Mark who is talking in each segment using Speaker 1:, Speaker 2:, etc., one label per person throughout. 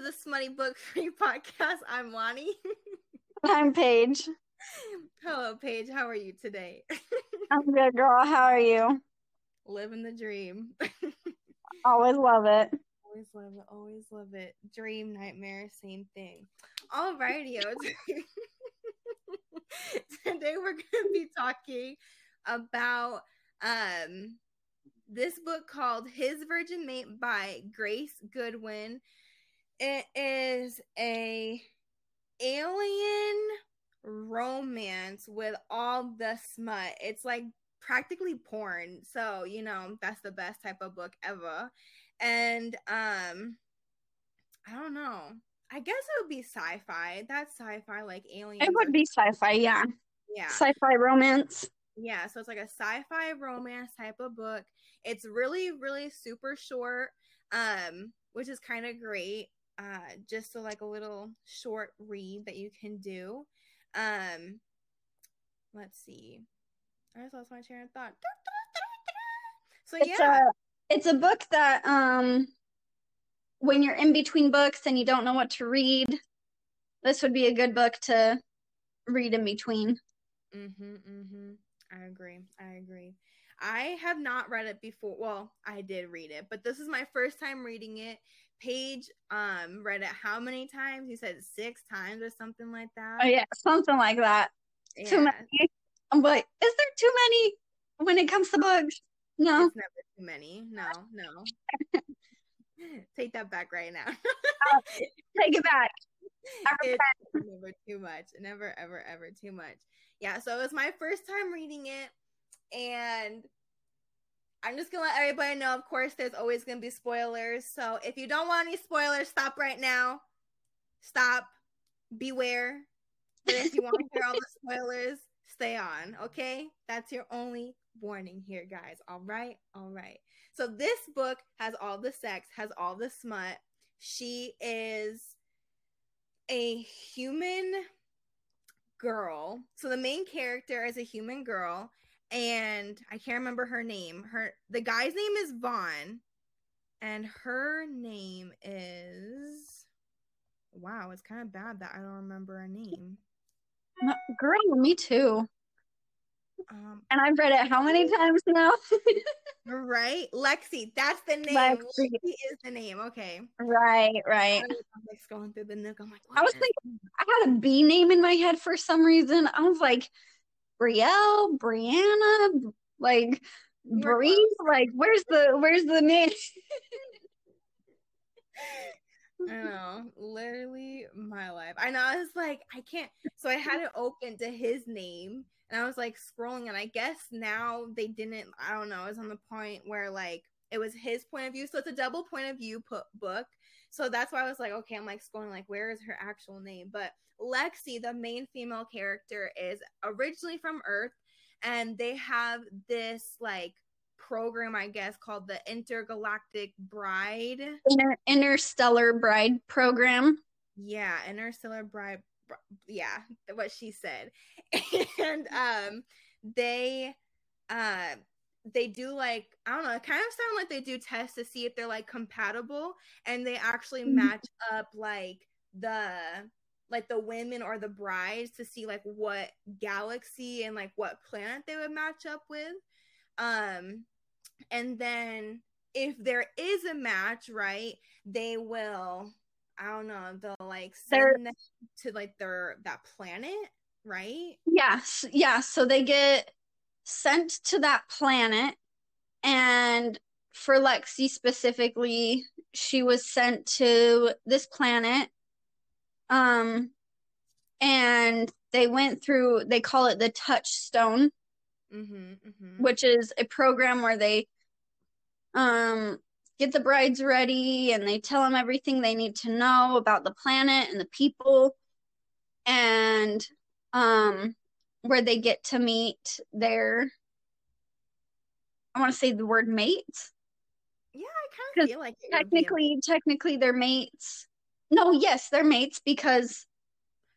Speaker 1: to the Smutty Book Free Podcast. I'm Lonnie.
Speaker 2: I'm Paige.
Speaker 1: Hello, Paige. How are you today?
Speaker 2: I'm good, girl. How are you?
Speaker 1: Living the dream.
Speaker 2: Always love it.
Speaker 1: Always love it. Always love it. Dream, nightmare, same thing. Alrighty. Today we're going to be talking about um this book called His Virgin Mate by Grace Goodwin. It is a alien romance with all the smut. It's like practically porn. So, you know, that's the best type of book ever. And um I don't know. I guess it would be sci-fi. That's sci-fi like alien.
Speaker 2: It would be sci-fi, yeah.
Speaker 1: Yeah.
Speaker 2: Sci-fi romance.
Speaker 1: Yeah, so it's like a sci-fi romance type of book. It's really, really super short, um, which is kind of great. Uh, just so like a little short read that you can do. Um, let's see. I just lost my train of thought. So
Speaker 2: It's
Speaker 1: yeah,
Speaker 2: a it's a book that um when you're in between books and you don't know what to read, this would be a good book to read in between.
Speaker 1: Mm-hmm, mm-hmm. I agree. I agree. I have not read it before. Well, I did read it, but this is my first time reading it. Paige um read it how many times? You said six times or something like that.
Speaker 2: Oh yeah, something like that. Too many. I'm like, is there too many when it comes to books? No.
Speaker 1: It's never too many. No, no. Take that back right now.
Speaker 2: Take it back.
Speaker 1: It's never too much. Never, ever, ever too much. Yeah, so it was my first time reading it, and I'm just gonna let everybody know. Of course, there's always gonna be spoilers. So if you don't want any spoilers, stop right now. Stop. Beware. But if you want to hear all the spoilers, stay on. Okay, that's your only warning here, guys. All right, all right. So this book has all the sex, has all the smut. She is a human girl. So the main character is a human girl, and I can't remember her name. Her the guy's name is Vaughn, and her name is wow. It's kind of bad that I don't remember her name.
Speaker 2: Girl, me too.
Speaker 1: Um,
Speaker 2: And I've read it how many times now?
Speaker 1: right, Lexi. That's the name.
Speaker 2: Lexi.
Speaker 1: Lexi is the name. Okay.
Speaker 2: right, right.
Speaker 1: I'm like scrolling through the nook. I'm like,
Speaker 2: I was thinking I had a B name in my head for some reason. I was like, Brielle, Brianna, like Bree. Like, where's the where's the name?
Speaker 1: I know, literally my life. I know. I was like, I can't. So I had it open to his name, and I was like scrolling, and I guess now they didn't. I don't know. It was on the point where like it was his point of view, so it's a double point of view put book. So that's why I was like, okay, I'm like scrolling, like where is her actual name? But Lexi, the main female character, is originally from Earth, and they have this like program, I guess, called the Intergalactic Bride.
Speaker 2: Inter- Interstellar Bride Program.
Speaker 1: Yeah, Interstellar Bride. Yeah, what she said, and um, they uh they do like I don't know. It kind of sound like they do tests to see if they're like compatible, and they actually
Speaker 2: Mhm.
Speaker 1: match up like the like the women or the brides to see like what galaxy and like what planet they would match up with. Um, and then if there is a match, right, they will. I don't know. They'll like send them to like their that planet, right?
Speaker 2: Yes, yeah. So they get sent to that planet, and for Lexi specifically, she was sent to this planet. Um, and they went through. They call it the Touchstone,
Speaker 1: Mm-hmm. mm-hmm.
Speaker 2: which is a program where they um get the brides ready and they tell them everything they need to know about the planet and the people and um where they get to meet their I want to say the word mates.
Speaker 1: Yeah, I kind of feel like it would a-
Speaker 2: Technically technically they're mates. No, yes, they're mates because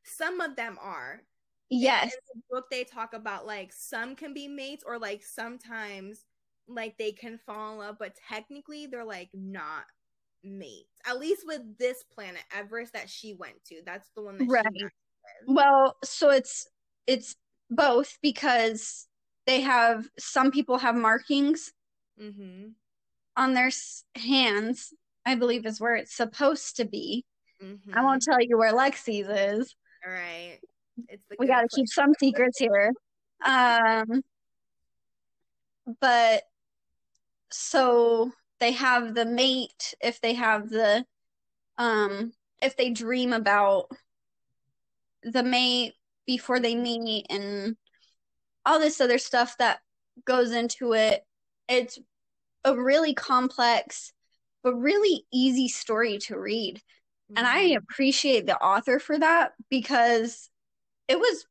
Speaker 1: some of them are.
Speaker 2: yes,
Speaker 1: in the book they talk about like some can be mates or like sometimes like they can fall in love but technically they're like not mates. At least with this planet, Everis that she went to. That's the one that
Speaker 2: Right. Well, so it's it's both because they have some people have markings.
Speaker 1: Mm-hmm.
Speaker 2: on their hands. I believe is where it's supposed to be.
Speaker 1: mm-hmm.
Speaker 2: I won't tell you where Lexi's is.
Speaker 1: All right. It's the
Speaker 2: We got to keep some secrets here. Um, but so they have the mate if they have the um if they dream about the mate before they meet and all this other stuff that goes into it. It's a really complex but really easy story to read. And I
Speaker 1: Mhm.
Speaker 2: appreciate the author for that because it was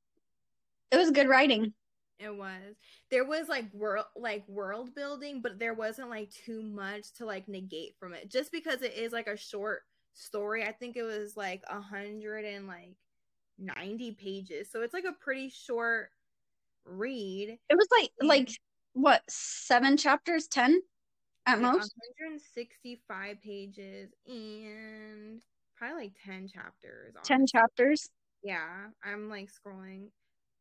Speaker 2: it was good writing.
Speaker 1: It was. There was like world like world building, but there wasn't like too much to like negate from it. Just because it is like a short story. I think it was like a hundred and like ninety pages. So it's like a pretty short read.
Speaker 2: It was like like what seven chapters, ten at
Speaker 1: Like
Speaker 2: most.
Speaker 1: 165 pages and probably like 10 chapters.
Speaker 2: Ten chapters.
Speaker 1: Yeah, I'm like scrolling.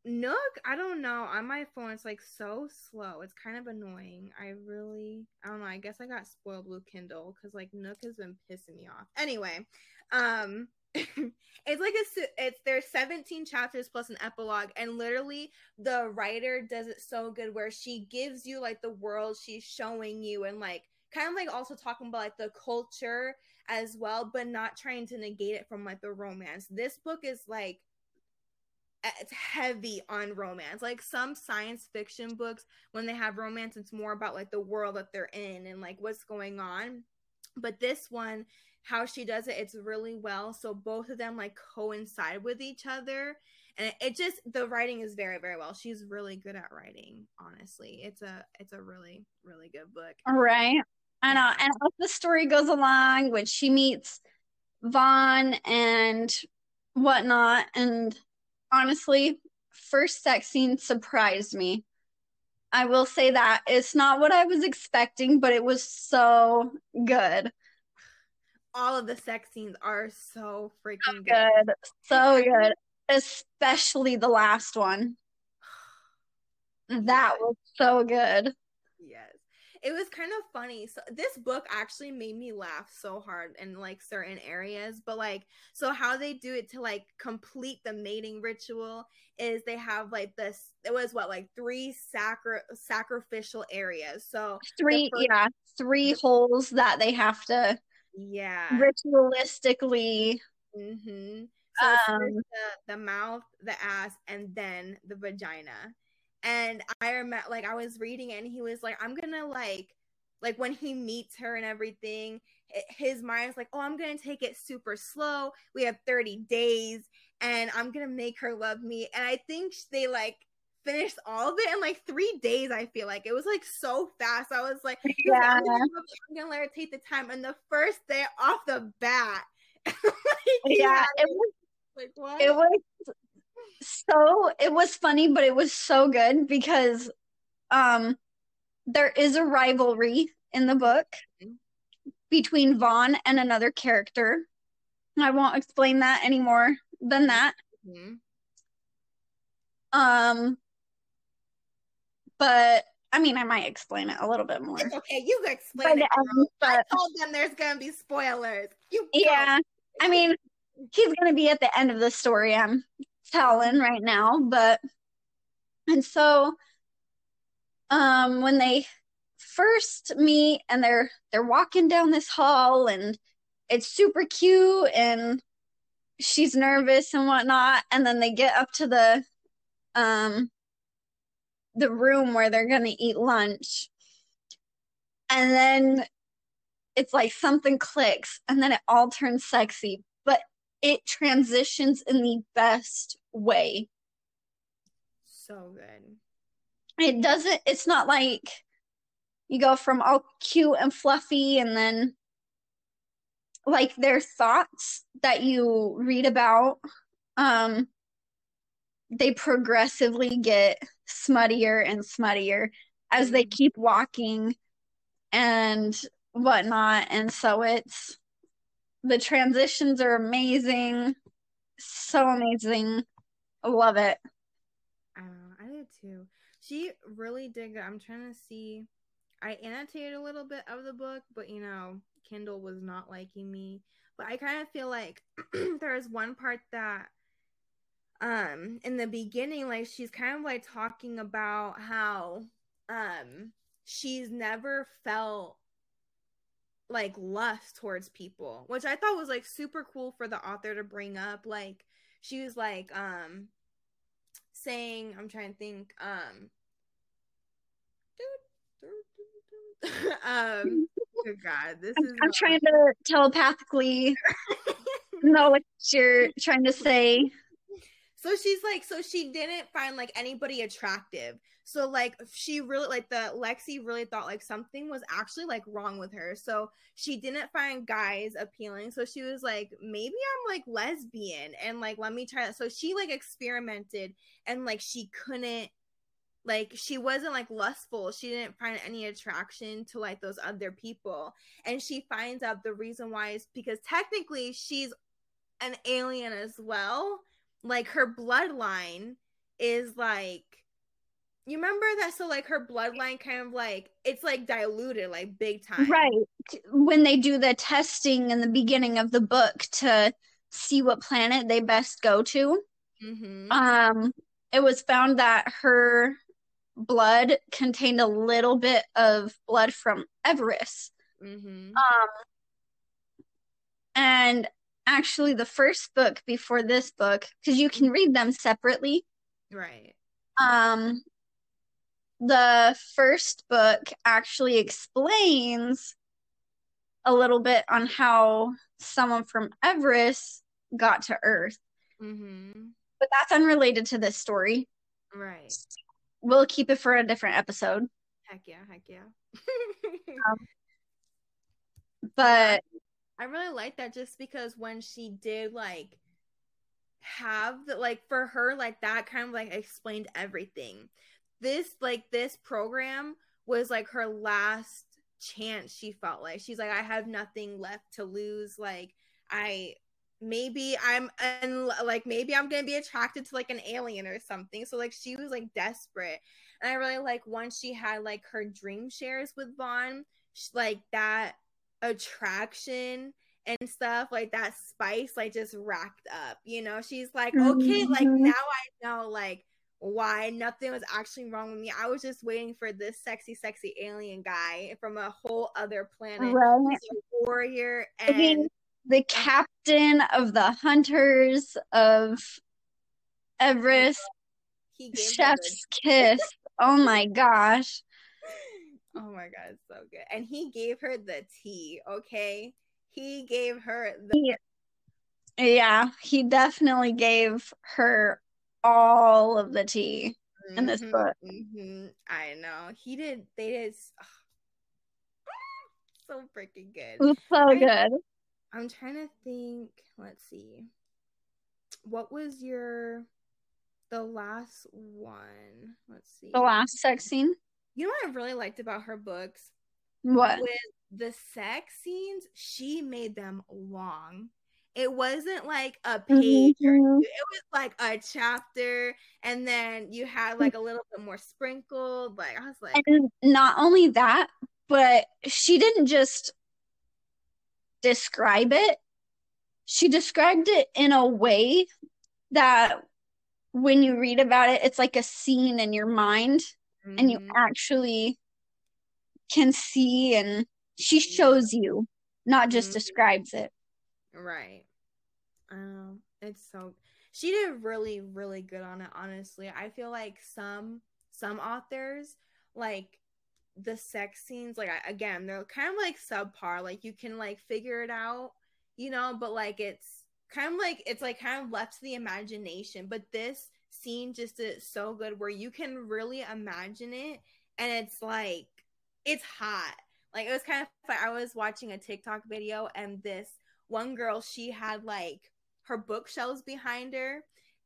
Speaker 1: Nook, I don't know. On my phone, it's like so slow. It's kind of annoying. I really, I don't know. I guess I got spoiled with Kindle because like Nook has been pissing me off. Anyway, um, it's like a, it's there's 17 chapters plus an epilogue, and literally the writer does it so good where she gives you like the world she's showing you, and like kind of like also talking about like the culture as well, but not trying to negate it from like the romance. This book is like it's heavy on romance. Like some science fiction books, when they have romance, it's more about like the world that they're in and like what's going on. But this one, how she does it, it's really well. So both of them like coincide with each other. And it, just the writing is very, very well. She's really good at writing, honestly. It's a it's a really, really good book.
Speaker 2: All right. Uh, I know. And as the story goes along, when she meets Vaughn and whatnot, and honestly, first sex scene surprised me. I will say that it's not what I was expecting, but it was so good.
Speaker 1: All of the sex scenes are so freaking good.
Speaker 2: Good. So good. Especially the last one. That was so good.
Speaker 1: Yes. It was kind of funny. So this book actually made me laugh so hard in like certain areas, but like so how they do it to like complete the mating ritual is they have like this it was what like three sacri- sacrificial areas. So
Speaker 2: Three,
Speaker 1: first-
Speaker 2: yeah, three holes that they have to
Speaker 1: yeah.
Speaker 2: ritualistically.
Speaker 1: Mm-hmm. So
Speaker 2: Um,
Speaker 1: the, the mouth, the ass, and then the vagina. And I remember, like, I was reading it, and he was like, "I'm gonna like, like when he meets her and everything, hi- his mind's like, oh, I'm gonna take it super slow. We have 30 days, and I'm gonna make her love me. And I think they like finished all of it in like three days. I feel like it was like so fast. I was like, he was like,
Speaker 2: Yeah.
Speaker 1: I'm, gonna, I'm gonna let her take the time. And the first day off the bat, like,
Speaker 2: Yeah, it was
Speaker 1: like what?
Speaker 2: it was so it was funny, but it was so good because um there is a rivalry in the book
Speaker 1: Mhm.
Speaker 2: between Vaughn and another character. I won't explain that any more than that.
Speaker 1: Mhm.
Speaker 2: Um but I mean I might explain it a little bit more.
Speaker 1: It's okay. You explain
Speaker 2: the
Speaker 1: it.
Speaker 2: end,
Speaker 1: I told them there's gonna be spoilers. You go.
Speaker 2: yeah, I mean he's gonna be at the end of the story I'm telling right now, but and so um when they first meet and they're they're walking down this hall and it's super cute and she's nervous and whatnot and then they get up to the um the room where they're gonna eat lunch and then it's like something clicks and then it all turns sexy but it transitions in the best way
Speaker 1: So good.
Speaker 2: it doesn't it's not like you go from all cute and fluffy and then like their thoughts that you read about um they progressively get smuttier and smuttier as they
Speaker 1: Mhm.
Speaker 2: keep walking and whatnot and so it's The transitions are amazing. So amazing. I love it.
Speaker 1: I know. I did too. She really did good. I'm trying to see. I annotated a little bit of the book, but you know, Kindle was not liking me. But I kind of feel like there's one part that um in the beginning like she's kind of like talking about how um she's never felt like lust towards people, which I thought was like super cool for the author to bring up. Like she was like um saying, I'm trying to think, um um oh god, this is
Speaker 2: I'm trying to telepathically know what you're trying to say.
Speaker 1: So she's like, so she didn't find like anybody attractive. So like she really like the Lexi really thought like something was actually like wrong with her. So she didn't find guys appealing. So she was like, maybe I'm like lesbian and like let me try that. So she like experimented and like she couldn't like she wasn't like lustful. She didn't find any attraction to like those other people. And she finds out the reason why is because technically she's an alien as well like her bloodline is like you remember that so like her bloodline kind of like it's like diluted like big time
Speaker 2: right when they do the testing in the beginning of the book to see what planet they best go to mm-hmm. um it was found that her blood contained a little bit of blood from Everis mm-hmm. um and actually the first book before this book because you can read them separately.
Speaker 1: Right.
Speaker 2: Um the first book actually explains a little bit on how someone from Everis got to Earth. Mm-hmm. But that's unrelated to this story.
Speaker 1: Right.
Speaker 2: We'll keep it for a different episode.
Speaker 1: Heck yeah, heck yeah.
Speaker 2: um, but
Speaker 1: I really like that just because when she did like have the like for her like that kind of like explained everything. This like this program was like her last chance she felt like she's like I have nothing left to lose like I maybe I'm and like maybe I'm gonna be attracted to like an alien or something. So like she was like desperate, and I really like once she had like her dream shares with Vaughn, like that attraction and stuff like that spice like just racked up you know she's like okay like mm-hmm. now i know like why nothing was actually wrong with me i was just waiting for this sexy sexy alien guy from a whole other planet right. warrior and I mean,
Speaker 2: the captain of the hunters of Everis chef's kiss oh my gosh
Speaker 1: Oh my god, so good. And he gave her the tea, okay? He gave her the
Speaker 2: Yeah, he definitely gave her all of the tea mm-hmm, in this mm-hmm, book.
Speaker 1: Mm-hmm. I know. He did they did so freaking good.
Speaker 2: so I, good.
Speaker 1: I'm trying to think. Let's see. What was your the last one? Let's see.
Speaker 2: The last sex scene?
Speaker 1: You know what I really liked about her books?
Speaker 2: What?
Speaker 1: With the sex scenes, she made them long. It wasn't like a page mm-hmm. or it was like a chapter, and then you had like a little bit more sprinkled. Like I was like,
Speaker 2: and not only that, but she didn't just describe it. She described it in a way that when you read about it, it's like a scene in your mind mm-hmm. and you mm-hmm. actually can see and she shows you not just mm-hmm. describes it
Speaker 1: right um it's so she did really really good on it honestly i feel like some some authors like the sex scenes like again they're kind of like subpar like you can like figure it out you know but like it's kind of like it's like kind of left to the imagination but this scene just is so good where you can really imagine it and it's like it's hot like it was kind of fun. i was watching a tiktok video and this one girl she had like her bookshelves behind her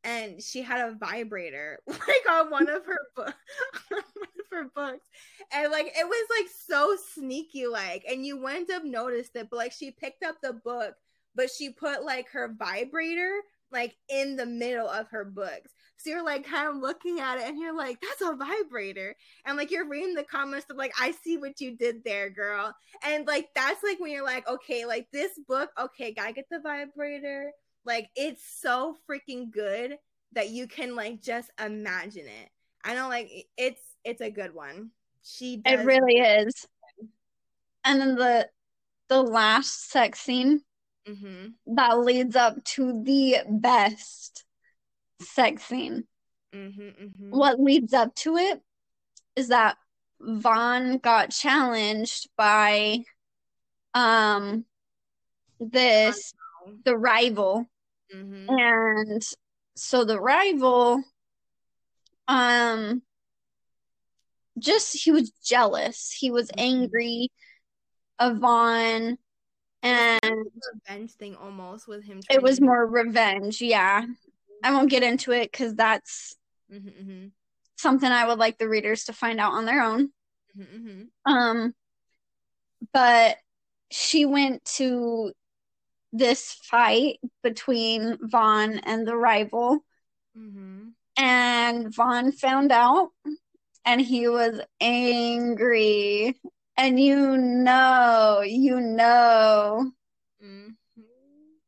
Speaker 1: and she had a vibrator like on one of her books one of her books and like it was like so sneaky like and you wouldn't have noticed it but like she picked up the book but she put like her vibrator like in the middle of her books. So you're like kind of looking at it and you're like, that's a vibrator. And like you're reading the comments of like, I see what you did there, girl. And like that's like when you're like, okay, like this book, okay, gotta get the vibrator. Like it's so freaking good that you can like just imagine it. I know like it's it's a good one. She
Speaker 2: It really is. And then the the last sex scene
Speaker 1: mm-hmm.
Speaker 2: that leads up to the best sex scene.
Speaker 1: Mm-hmm, mm-hmm.
Speaker 2: What leads up to it is that Vaughn got challenged by um this the rival
Speaker 1: Mhm.
Speaker 2: and so the rival um just he was jealous he was
Speaker 1: Mhm.
Speaker 2: angry of Vaughn and
Speaker 1: revenge thing almost with him.
Speaker 2: it was more revenge yeah. I won't get into it because that's
Speaker 1: Mm-hmm,
Speaker 2: something i would like the readers to find out on their own.
Speaker 1: Mm-hmm,
Speaker 2: um but she went to this fight between vaughn and the rival.
Speaker 1: Mm-hmm.
Speaker 2: and vaughn found out and he was angry and you know you know
Speaker 1: Mm-hmm.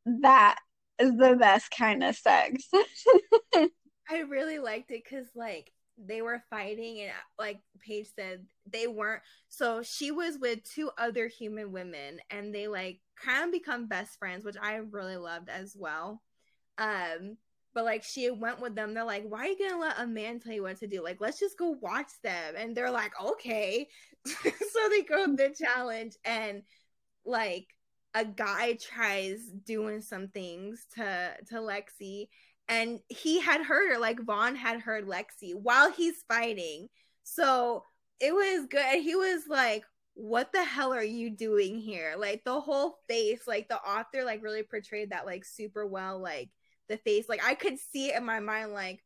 Speaker 2: that is the best kind of sex
Speaker 1: I really liked it because like they were fighting and like Paige said they weren't so she was with two other human women and they like kind of become best friends which I really loved as well um but like she went with them they're like why are you gonna let a man tell you what to do like let's just go watch them and they're like okay so they go the challenge and like a guy tries doing some things to to Lexi and he had heard her like Vaughn had heard Lexi while he's fighting. So it was good. He was like, What the hell are you doing here? Like the whole face, like the author like really portrayed that like super well, like the face. Like I could see it in my mind, like,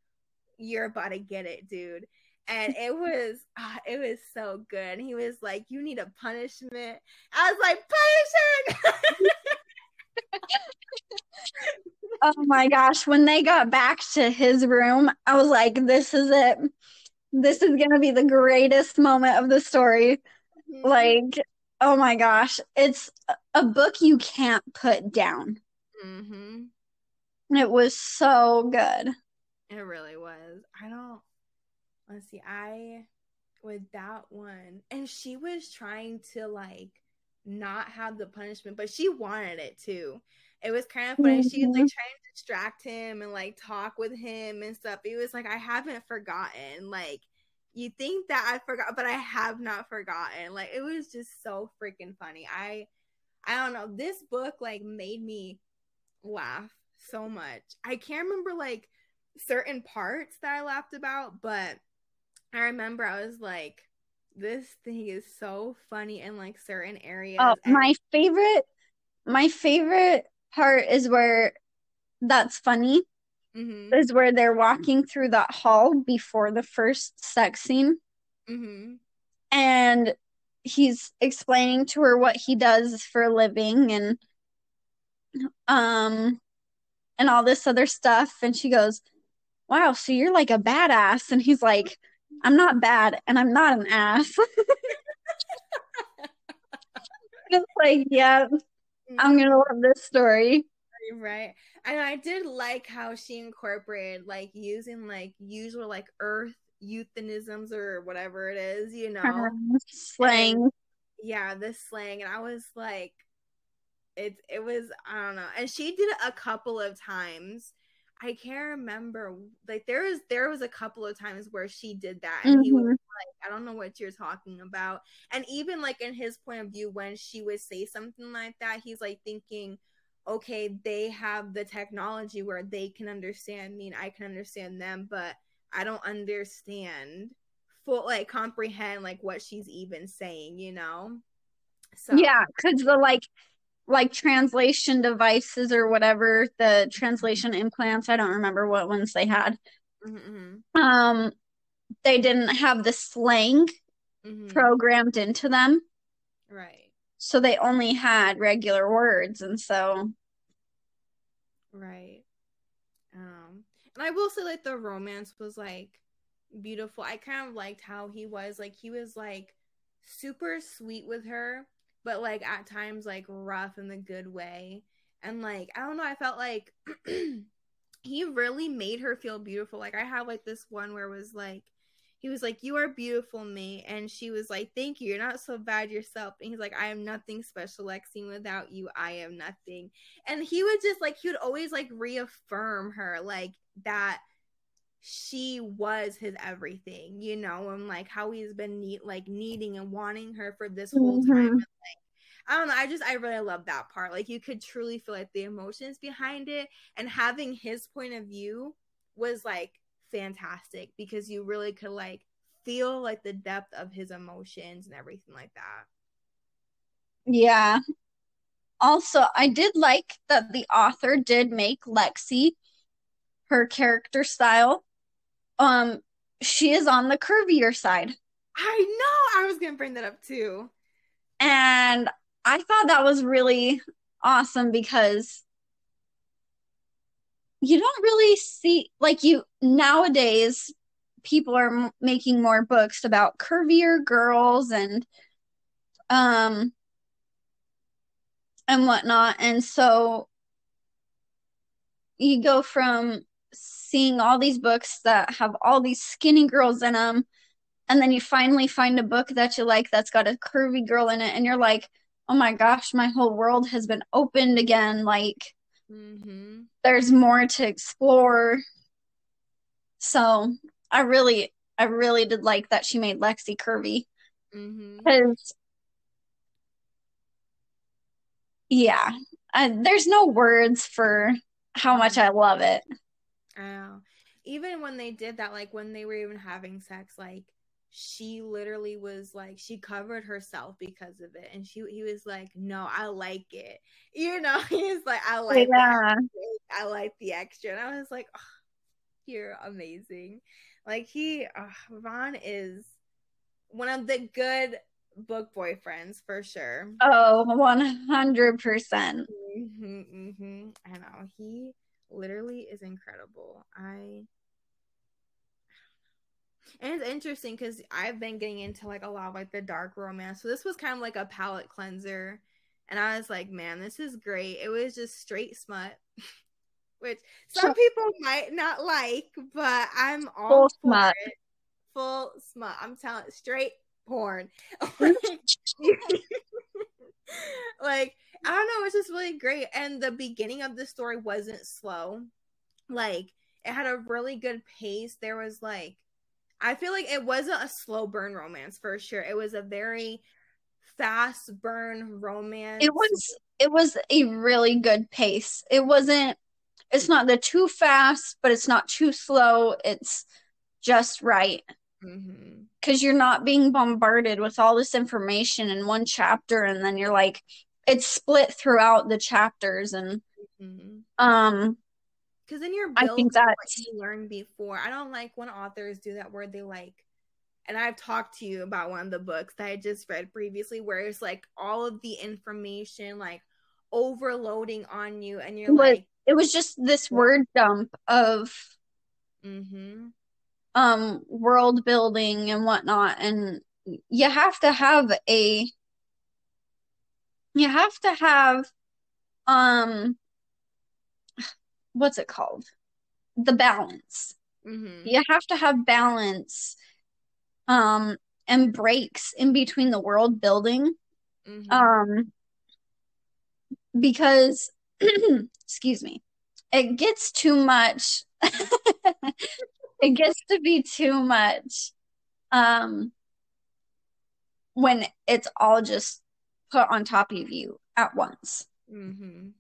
Speaker 1: you're about to get it, dude. And it was ah, it was so good. And he was like, You need a punishment. I was like, punishment.
Speaker 2: oh my gosh when they got back to his room i was like this is it this is gonna be the greatest moment of the story
Speaker 1: Mhm.
Speaker 2: like oh my gosh it's a book you can't put down
Speaker 1: Mhm.
Speaker 2: It was so good
Speaker 1: It really was. I don't. Let's see. I with that one, and she was trying to like not have the punishment, but she wanted it too. It was kind of funny. She was like mm-hmm. trying to distract him and like talk with him and stuff. It was like I haven't forgotten. Like you think that I forgot, but I have not forgotten. Like it was just so freaking funny. I I don't know. This book like made me laugh so much. I can't remember like certain parts that I laughed about, but I remember I was like, this thing is so funny in like certain areas.
Speaker 2: oh
Speaker 1: And-
Speaker 2: my favorite my favorite part is where that's funny
Speaker 1: Mhm,
Speaker 2: is where they're walking through that hall before the first sex scene
Speaker 1: mhm,
Speaker 2: and he's explaining to her what he does for a living and um and all this other stuff. And she goes wow so you're like a badass. And he's like i'm not bad and i'm not an ass. It's like yeah i'm gonna love this story.
Speaker 1: Right. And I did like how she incorporated like using like usual like earth euphemisms or whatever it is, you know. Uh-huh.
Speaker 2: slang.
Speaker 1: Yeah this slang. And i was like it it was i don't know and she did it a couple of times. I can't remember like there was there was a couple of times where she did that and he was
Speaker 2: Mhm.
Speaker 1: like i don't know what you're talking about. And even like in his point of view when she would say something like that he's like thinking okay they have the technology where they can understand me and i can understand them but i don't understand full like comprehend like what she's even saying you know? So
Speaker 2: yeah because the like like translation devices or whatever the translation implants i don't remember what ones they had
Speaker 1: Mhm,
Speaker 2: um they didn't have the slang
Speaker 1: mhm, mhm.
Speaker 2: programmed into them
Speaker 1: right
Speaker 2: so they only had regular words and so
Speaker 1: Right. Um, and I will say like the romance was like beautiful. I kind of liked how he was like he was like super sweet with her, but like at times like rough in the good way. And like I don't know, I felt like he really made her feel beautiful. Like I have like this one where it was like he was like, You are beautiful, me. And she was like, Thank you. You're not so bad yourself. And he's like, I am nothing special, Lexi. Without you, I am nothing. And he would just like, he would always like reaffirm her, like that she was his everything, you know, and like how he's been need like needing and wanting her for this whole mm-hmm. time. And, like, I don't know. I just I really love that part. Like you could truly feel like the emotions behind it, and having his point of view was like fantastic because you really could like feel like the depth of his emotions and everything like that.
Speaker 2: Yeah. Also, I did like that the author did make Lexi her character style. Um she is on the curvier side.
Speaker 1: I know. I was going to bring that up too.
Speaker 2: And I thought that was really awesome because you don't really see like you nowadays people are m- making more books about curvier girls and um and whatnot and so you go from seeing all these books that have all these skinny girls in them and then you finally find a book that you like that's got a curvy girl in it and you're like oh my gosh my whole world has been opened again like Mm-hmm. There's more to explore. So I really, I really did like that she made Lexi curvy. Mm-hmm. Yeah, I, there's no words for how much I love it.
Speaker 1: Oh, even when they did that, like when they were even having sex, like she literally was like she covered herself because of it and she he was like no i like it. You know he's like i like yeah. i like the extra and i was like oh, you're amazing. Like he oh, ron is one of the good book boyfriends for sure.
Speaker 2: Oh 100%.
Speaker 1: Mm-hmm, mm-hmm. i know he literally is incredible i and it's interesting because I've been getting into like a lot of like the dark romance. So this was kind of like a palate cleanser. And I was like, man, this is great. It was just straight smut, which some people might not like, but I'm all Full for smut. it. Full smut. I'm telling straight porn. like I don't know, it's just really great. And the beginning of the story wasn't slow. Like it had a really good pace. There was like I feel like it wasn't a slow burn romance for sure. It was a very fast burn romance.
Speaker 2: It was it was a really good pace. It wasn't it's not the too fast, but it's not too slow. It's just right. Mm-hmm. Cuz you're not being bombarded with all this information in one chapter and then you're like it's split throughout the chapters and mm-hmm. um
Speaker 1: because then you're I think that you learned before. I don't like when authors do that where they like and I've talked to you about one of the books that I just read previously where it's like all of the information like overloading on you and you're
Speaker 2: it
Speaker 1: like
Speaker 2: it was just this word dump of mm-hmm. um world building and whatnot and you have to have a you have to have um what's it called? The balance. Mm-hmm. You have to have balance um and breaks in between the world building. Mm-hmm. Um because excuse me, it gets too much it gets to be too much um when it's all just put on top of you at once.
Speaker 1: Mm-hmm.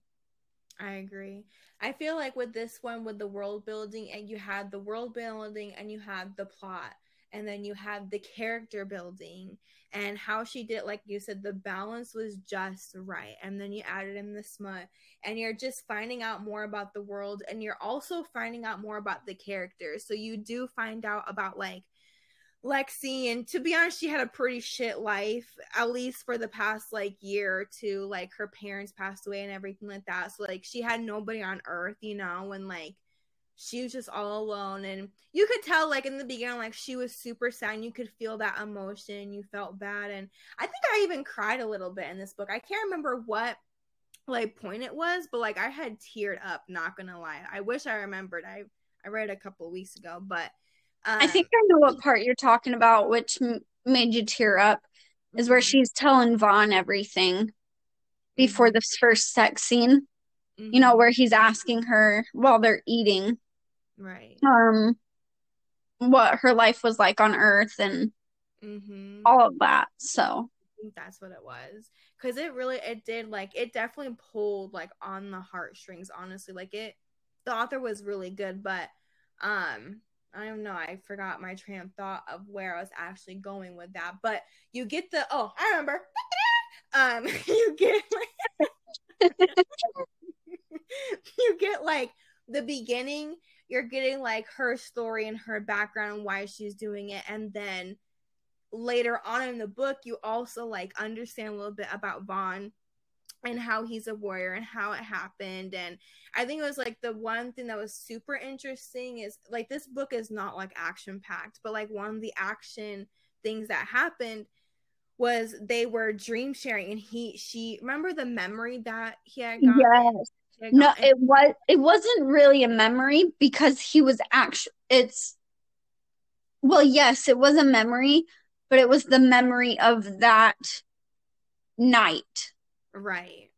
Speaker 1: I agree. I feel like with this one, with the world building, and you had the world building and you had the plot, and then you had the character building and how she did, like you said, the balance was just right. And then you added in the smut, and you're just finding out more about the world, and you're also finding out more about the characters. So you do find out about like Lexi, and to be honest, she had a pretty shit life, at least for the past like year or two. Like her parents passed away and everything like that. So like she had nobody on earth, you know, and like she was just all alone. And you could tell like in the beginning, like she was super sad and you could feel that emotion. You felt bad. And I think I even cried a little bit in this book. I can't remember what like point it was, but like I had teared up, not gonna lie. I wish I remembered. I I read a couple weeks ago, but
Speaker 2: um, I think I know what part you're talking about, which m- made you tear up, is where mm-hmm. she's telling Vaughn everything before mm-hmm. this first sex scene. Mm-hmm. You know, mm-hmm. where he's asking her while they're eating,
Speaker 1: right?
Speaker 2: Um, what her life was like on Earth and
Speaker 1: mm-hmm.
Speaker 2: all of that. So I think
Speaker 1: that's what it was because it really it did like it definitely pulled like on the heartstrings honestly like it the author was really good but um I don't know. I forgot my train of thought of where I was actually going with that. But you get the oh, I remember. um, you get like, you get like the beginning. You're getting like her story and her background and why she's doing it, and then later on in the book, you also like understand a little bit about Vaughn and how he's a warrior and how it happened. And i think it was like the one thing that was super interesting is like this book is not like action packed but like one of the action things that happened was they were dream sharing and he she remember the memory that he had
Speaker 2: gotten? yes. Had no it was it wasn't really a memory because he was actually it's well yes it was a memory but it was the memory of that night
Speaker 1: Right.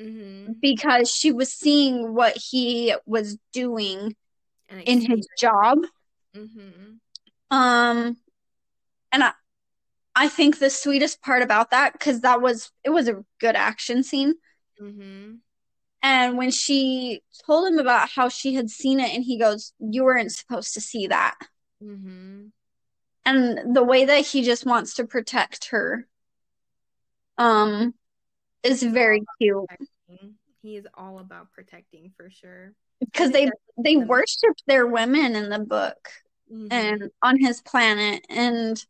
Speaker 1: Mm-hmm.
Speaker 2: Because she was seeing what he was doing in his job.
Speaker 1: Mm-hmm.
Speaker 2: Um, and I, I think the sweetest part about that because that was it was a good action scene.
Speaker 1: Mm-hmm.
Speaker 2: And when she told him about how she had seen it, and he goes, "You weren't supposed to see that."
Speaker 1: Mm-hmm.
Speaker 2: And the way that he just wants to protect her, um, is very cute.
Speaker 1: He is all about protecting for sure.
Speaker 2: Because they they worship their women in the book mm-hmm. and on his planet and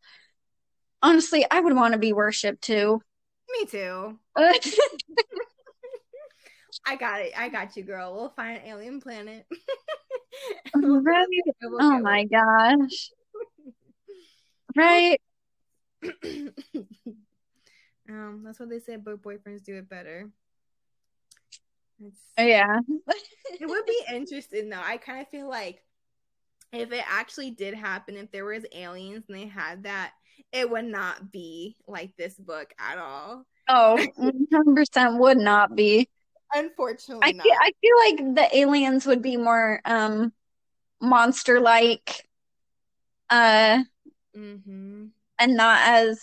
Speaker 2: honestly I would want to be worshipped too.
Speaker 1: Me too. I got it. I got you, girl. We'll find an alien planet.
Speaker 2: right? oh my gosh. Right.
Speaker 1: Um, that's what they say. But boyfriends do it better.
Speaker 2: It's, yeah.
Speaker 1: it would be interesting though. I kind of feel like if it actually did happen, if there was aliens and they had that, it would not be like this book at all.
Speaker 2: Oh, 100% would not be.
Speaker 1: Unfortunately,
Speaker 2: I feel, I feel like the aliens would be more um monster like uh
Speaker 1: mm-hmm.
Speaker 2: and not as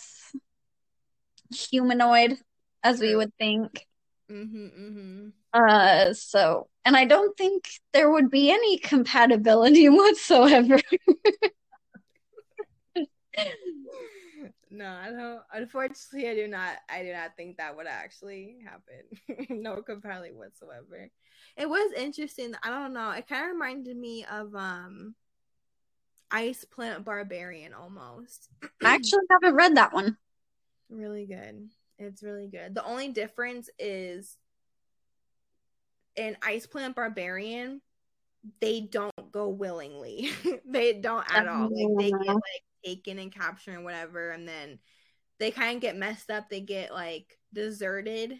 Speaker 2: humanoid as we would think.
Speaker 1: Mm-hmm, mm-hmm.
Speaker 2: Uh, so, and I don't think there would be any compatibility whatsoever.
Speaker 1: no, I don't. Unfortunately, I do not. I do not think that would actually happen. no compatibility whatsoever. It was interesting. I don't know. It kind of reminded me of um, Ice Planet Barbarian almost.
Speaker 2: I actually haven't read that one.
Speaker 1: Really good. It's really good. The only difference is in Ice Planet Barbarian, they don't go willingly. they don't at all. Like they get like taken and captured and whatever, and then they kind of get messed up. They get like deserted.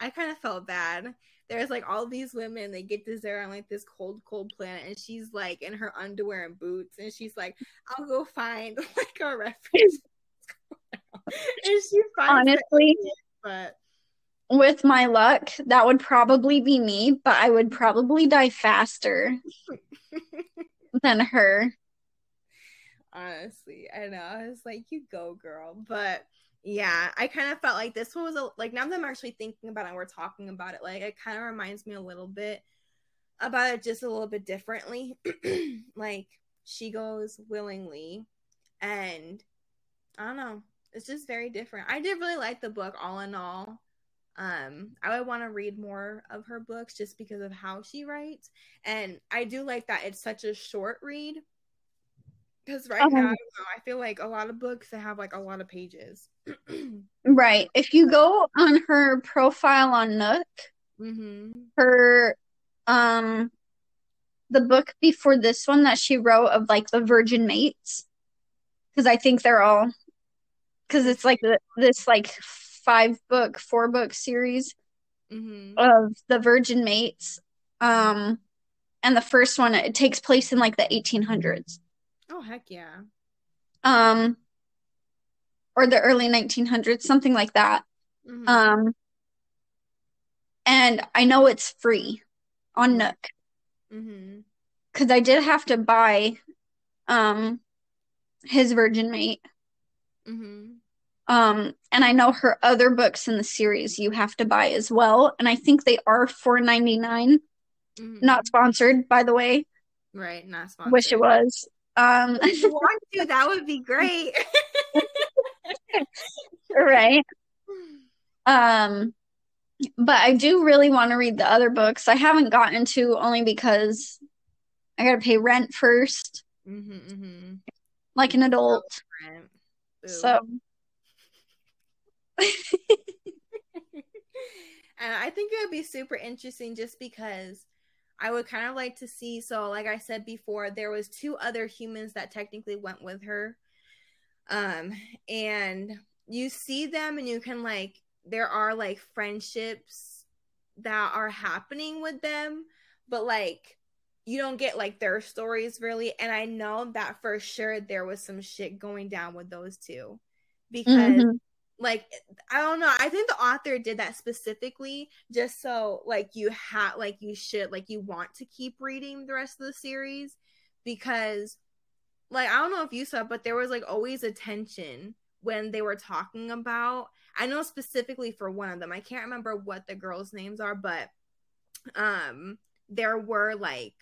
Speaker 1: I kind of felt bad. There's like all these women, they get deserted on like this cold, cold planet, and she's like in her underwear and boots, and she's like, "I'll go find like a refuge."
Speaker 2: and she honestly, it, but with my luck, that would probably be me, but I would probably die faster than her.
Speaker 1: Honestly, I know. I was like, you go, girl. But yeah, I kind of felt like this one was a, like now that I'm actually thinking about it, and we're talking about it. Like it kind of reminds me a little bit about it, just a little bit differently. like she goes willingly, and I don't know it's just very different. I did really like the book all in all. Um, I would want to read more of her books just because of how she writes. And I do like that it's such a short read. Because right now, I, I feel like a lot of books that have like a lot of pages.
Speaker 2: Right. If you go on her profile on Nook,
Speaker 1: mm-hmm.
Speaker 2: her um the book before this one that she wrote of like the virgin mates because I think they're all because it's like the, this like five book, four book series
Speaker 1: Mm-hmm.
Speaker 2: of the virgin mates. Um and the first one it takes place in like the 1800s.
Speaker 1: Oh heck yeah.
Speaker 2: Um or the early 1900s, something like that.
Speaker 1: Mhm.
Speaker 2: Um and I know it's free on Nook
Speaker 1: Mm-hmm.
Speaker 2: because I did have to buy um his virgin mate.
Speaker 1: Mhm.
Speaker 2: Um, and I know her other books in the series you have to buy as well, and I think they are four ninety nine.
Speaker 1: Mhm.
Speaker 2: Not sponsored, by the way.
Speaker 1: right. Not sponsored.
Speaker 2: Wish it was. Um,
Speaker 1: If you want to, that would be great.
Speaker 2: right. Um, but I do really want to read the other books. I haven't gotten to only because I got to pay rent first,
Speaker 1: mm-hmm, mm-hmm.
Speaker 2: like an adult. So
Speaker 1: and I think it would be super interesting just because I would kind of like to see. So, like I said before, there was two other humans that technically went with her, um, and you see them, and you can like there are like friendships that are happening with them, but like you don't get like their stories really. And I know that for sure there was some shit going down with those two because
Speaker 2: Mhm.
Speaker 1: Like I don't know. I think the author did that specifically just so like you have like you should like you want to keep reading the rest of the series because like I don't know if you saw, but there was like always a tension when they were talking about. I know specifically for one of them. I can't remember what the girls' names are, but um there were like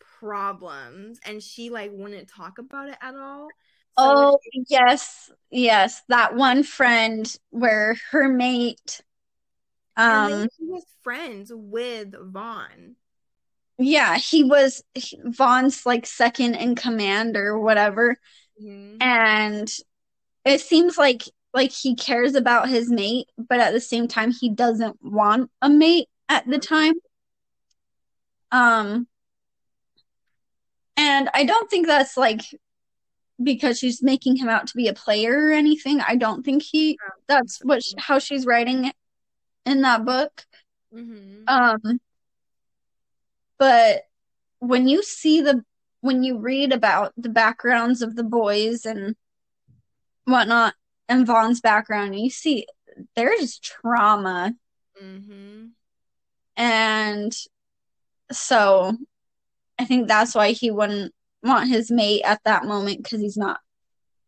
Speaker 1: problems and she like wouldn't talk about it at all.
Speaker 2: Oh, yes, yes, that one friend where her mate,
Speaker 1: and
Speaker 2: um,
Speaker 1: then she was friends with Vaughn.
Speaker 2: yeah, he was Vaughn's like second in command or whatever,
Speaker 1: Mhm.
Speaker 2: and it seems like like he cares about his mate, but at the same time he doesn't want a mate at the time. Um, and I don't think that's like because she's making him out to be a player or anything. I don't think he that's what sh- how she's writing it in that book.
Speaker 1: Mhm.
Speaker 2: Um, but when you see the when you read about the backgrounds of the boys and whatnot and Vaughn's background, you see there's trauma
Speaker 1: Mm-hmm.
Speaker 2: and so I think that's why he wouldn't want his mate at that moment because he's not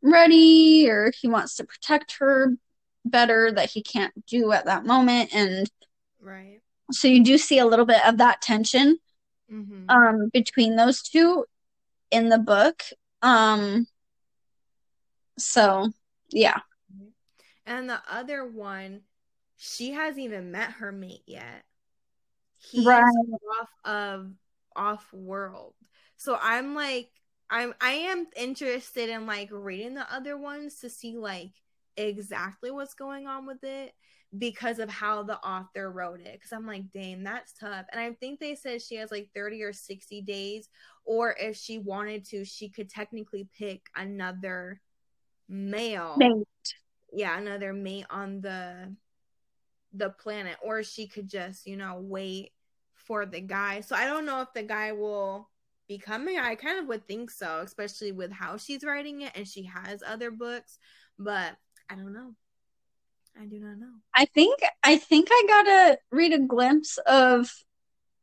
Speaker 2: ready or he wants to protect her better that he can't do at that moment and
Speaker 1: Right.
Speaker 2: so you do see a little bit of that tension
Speaker 1: Mhm.
Speaker 2: um between those two in the book um so yeah
Speaker 1: and the other one, she hasn't even met her mate yet. He's
Speaker 2: Right.
Speaker 1: off of off world. So I'm like I'm I am interested in like reading the other ones to see like exactly what's going on with it because of how the author wrote it. Because I'm like, dang, that's tough. And I think they said she has like 30 or 60 days, or if she wanted to, she could technically pick another male
Speaker 2: Mate.
Speaker 1: yeah another mate on the the planet or she could just you know wait for the guy so i don't know if the guy will be coming i kind of would think so especially with how she's writing it and she has other books but i don't know i do not know
Speaker 2: I think I think I got to read a glimpse of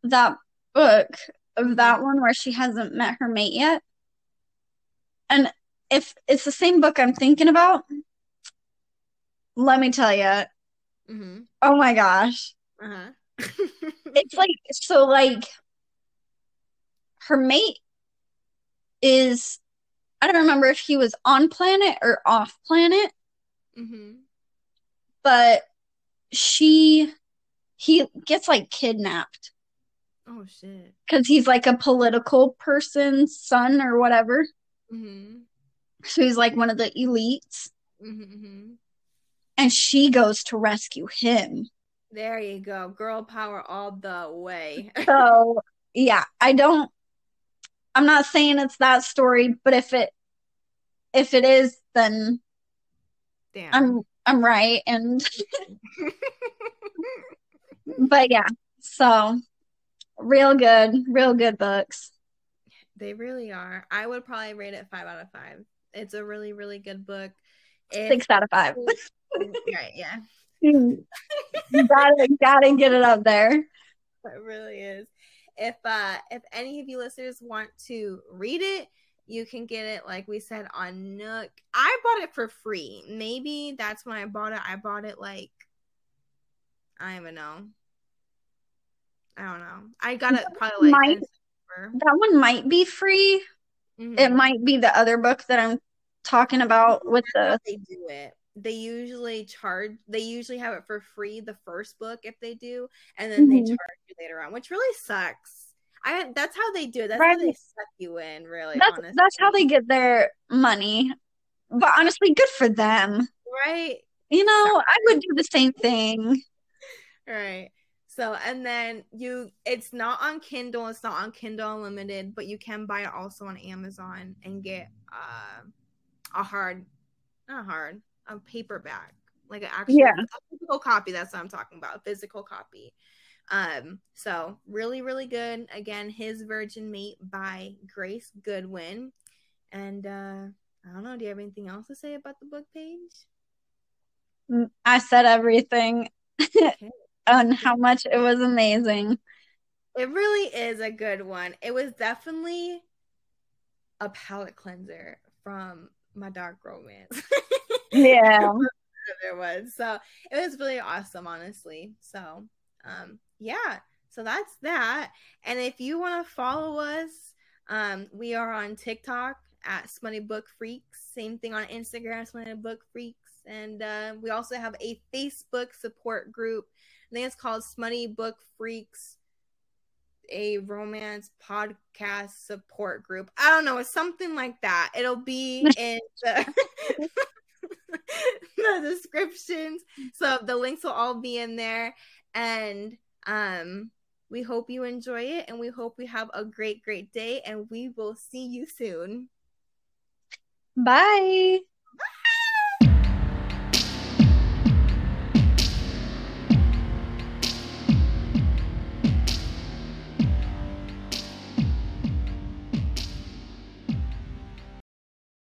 Speaker 2: that book of that one where she hasn't met her mate yet. And if it's the same book I'm thinking about, let me tell you,
Speaker 1: mm-hmm.
Speaker 2: oh my gosh.
Speaker 1: uh-huh
Speaker 2: It's like so like her mate is I don't remember if he was on planet or off planet,
Speaker 1: mm-hmm.
Speaker 2: but she he gets like kidnapped
Speaker 1: oh shit
Speaker 2: because he's like a political person's son or whatever.
Speaker 1: mm-hmm.
Speaker 2: So he's like one of the elites.
Speaker 1: Mm-hmm.
Speaker 2: And she goes to rescue him.
Speaker 1: There you go. Girl power all the way.
Speaker 2: so, yeah, I don't I'm not saying it's that story, but if it if it is, then Damn. I'm I'm right and but yeah, so real good, real good books.
Speaker 1: They really are. I would probably rate it five out of five. It's a really, really good book.
Speaker 2: If, Six out of five.
Speaker 1: right, yeah.
Speaker 2: gotta gotta get it up there.
Speaker 1: It really is. If uh if any of you listeners want to read it, you can get it like we said on Nook. I bought it for free. Maybe that's when I bought it. I bought it like I don't even know. I don't know. I got it probably like
Speaker 2: might, that one might be free. Mm-hmm. It might be the other book that I'm talking about with the
Speaker 1: they do it. They usually charge they usually have it for free the first book if they do, and then mm-hmm. they charge you later on, which really sucks. I that's how they do it. That's right. how they suck you in, really.
Speaker 2: That's honestly. that's how they get their money. But honestly, good for them.
Speaker 1: Right.
Speaker 2: You know, I would do the same thing.
Speaker 1: Right. So and then you it's not on Kindle, it's not on Kindle Unlimited, but you can buy it also on Amazon and get uh, a hard not hard, a paperback. Like an actual yeah. physical copy, that's what I'm talking about, a physical copy. Um, so really, really good. Again, his Virgin Mate by Grace Goodwin. And uh I don't know, do you have anything else to say about the book page?
Speaker 2: Mm, I said everything. Okay. on how much it was amazing.
Speaker 1: It really is a good one. It was definitely a palate cleanser from my dark romance.
Speaker 2: yeah.
Speaker 1: there was. So it was really awesome, honestly. So um yeah. So that's that. And if you want to follow us, um, we are on TikTok at Smutty Book Freaks. Same thing on Instagram, Smutty Book Freaks. And uh, we also have a Facebook support group I think it's called Smutty Book Freaks, a romance podcast support group. I don't know, it's something like that. It'll be in the, the descriptions. So the links will all be in there. And um we hope you enjoy it and we hope we have a great, great day and we will see you soon.
Speaker 2: Bye.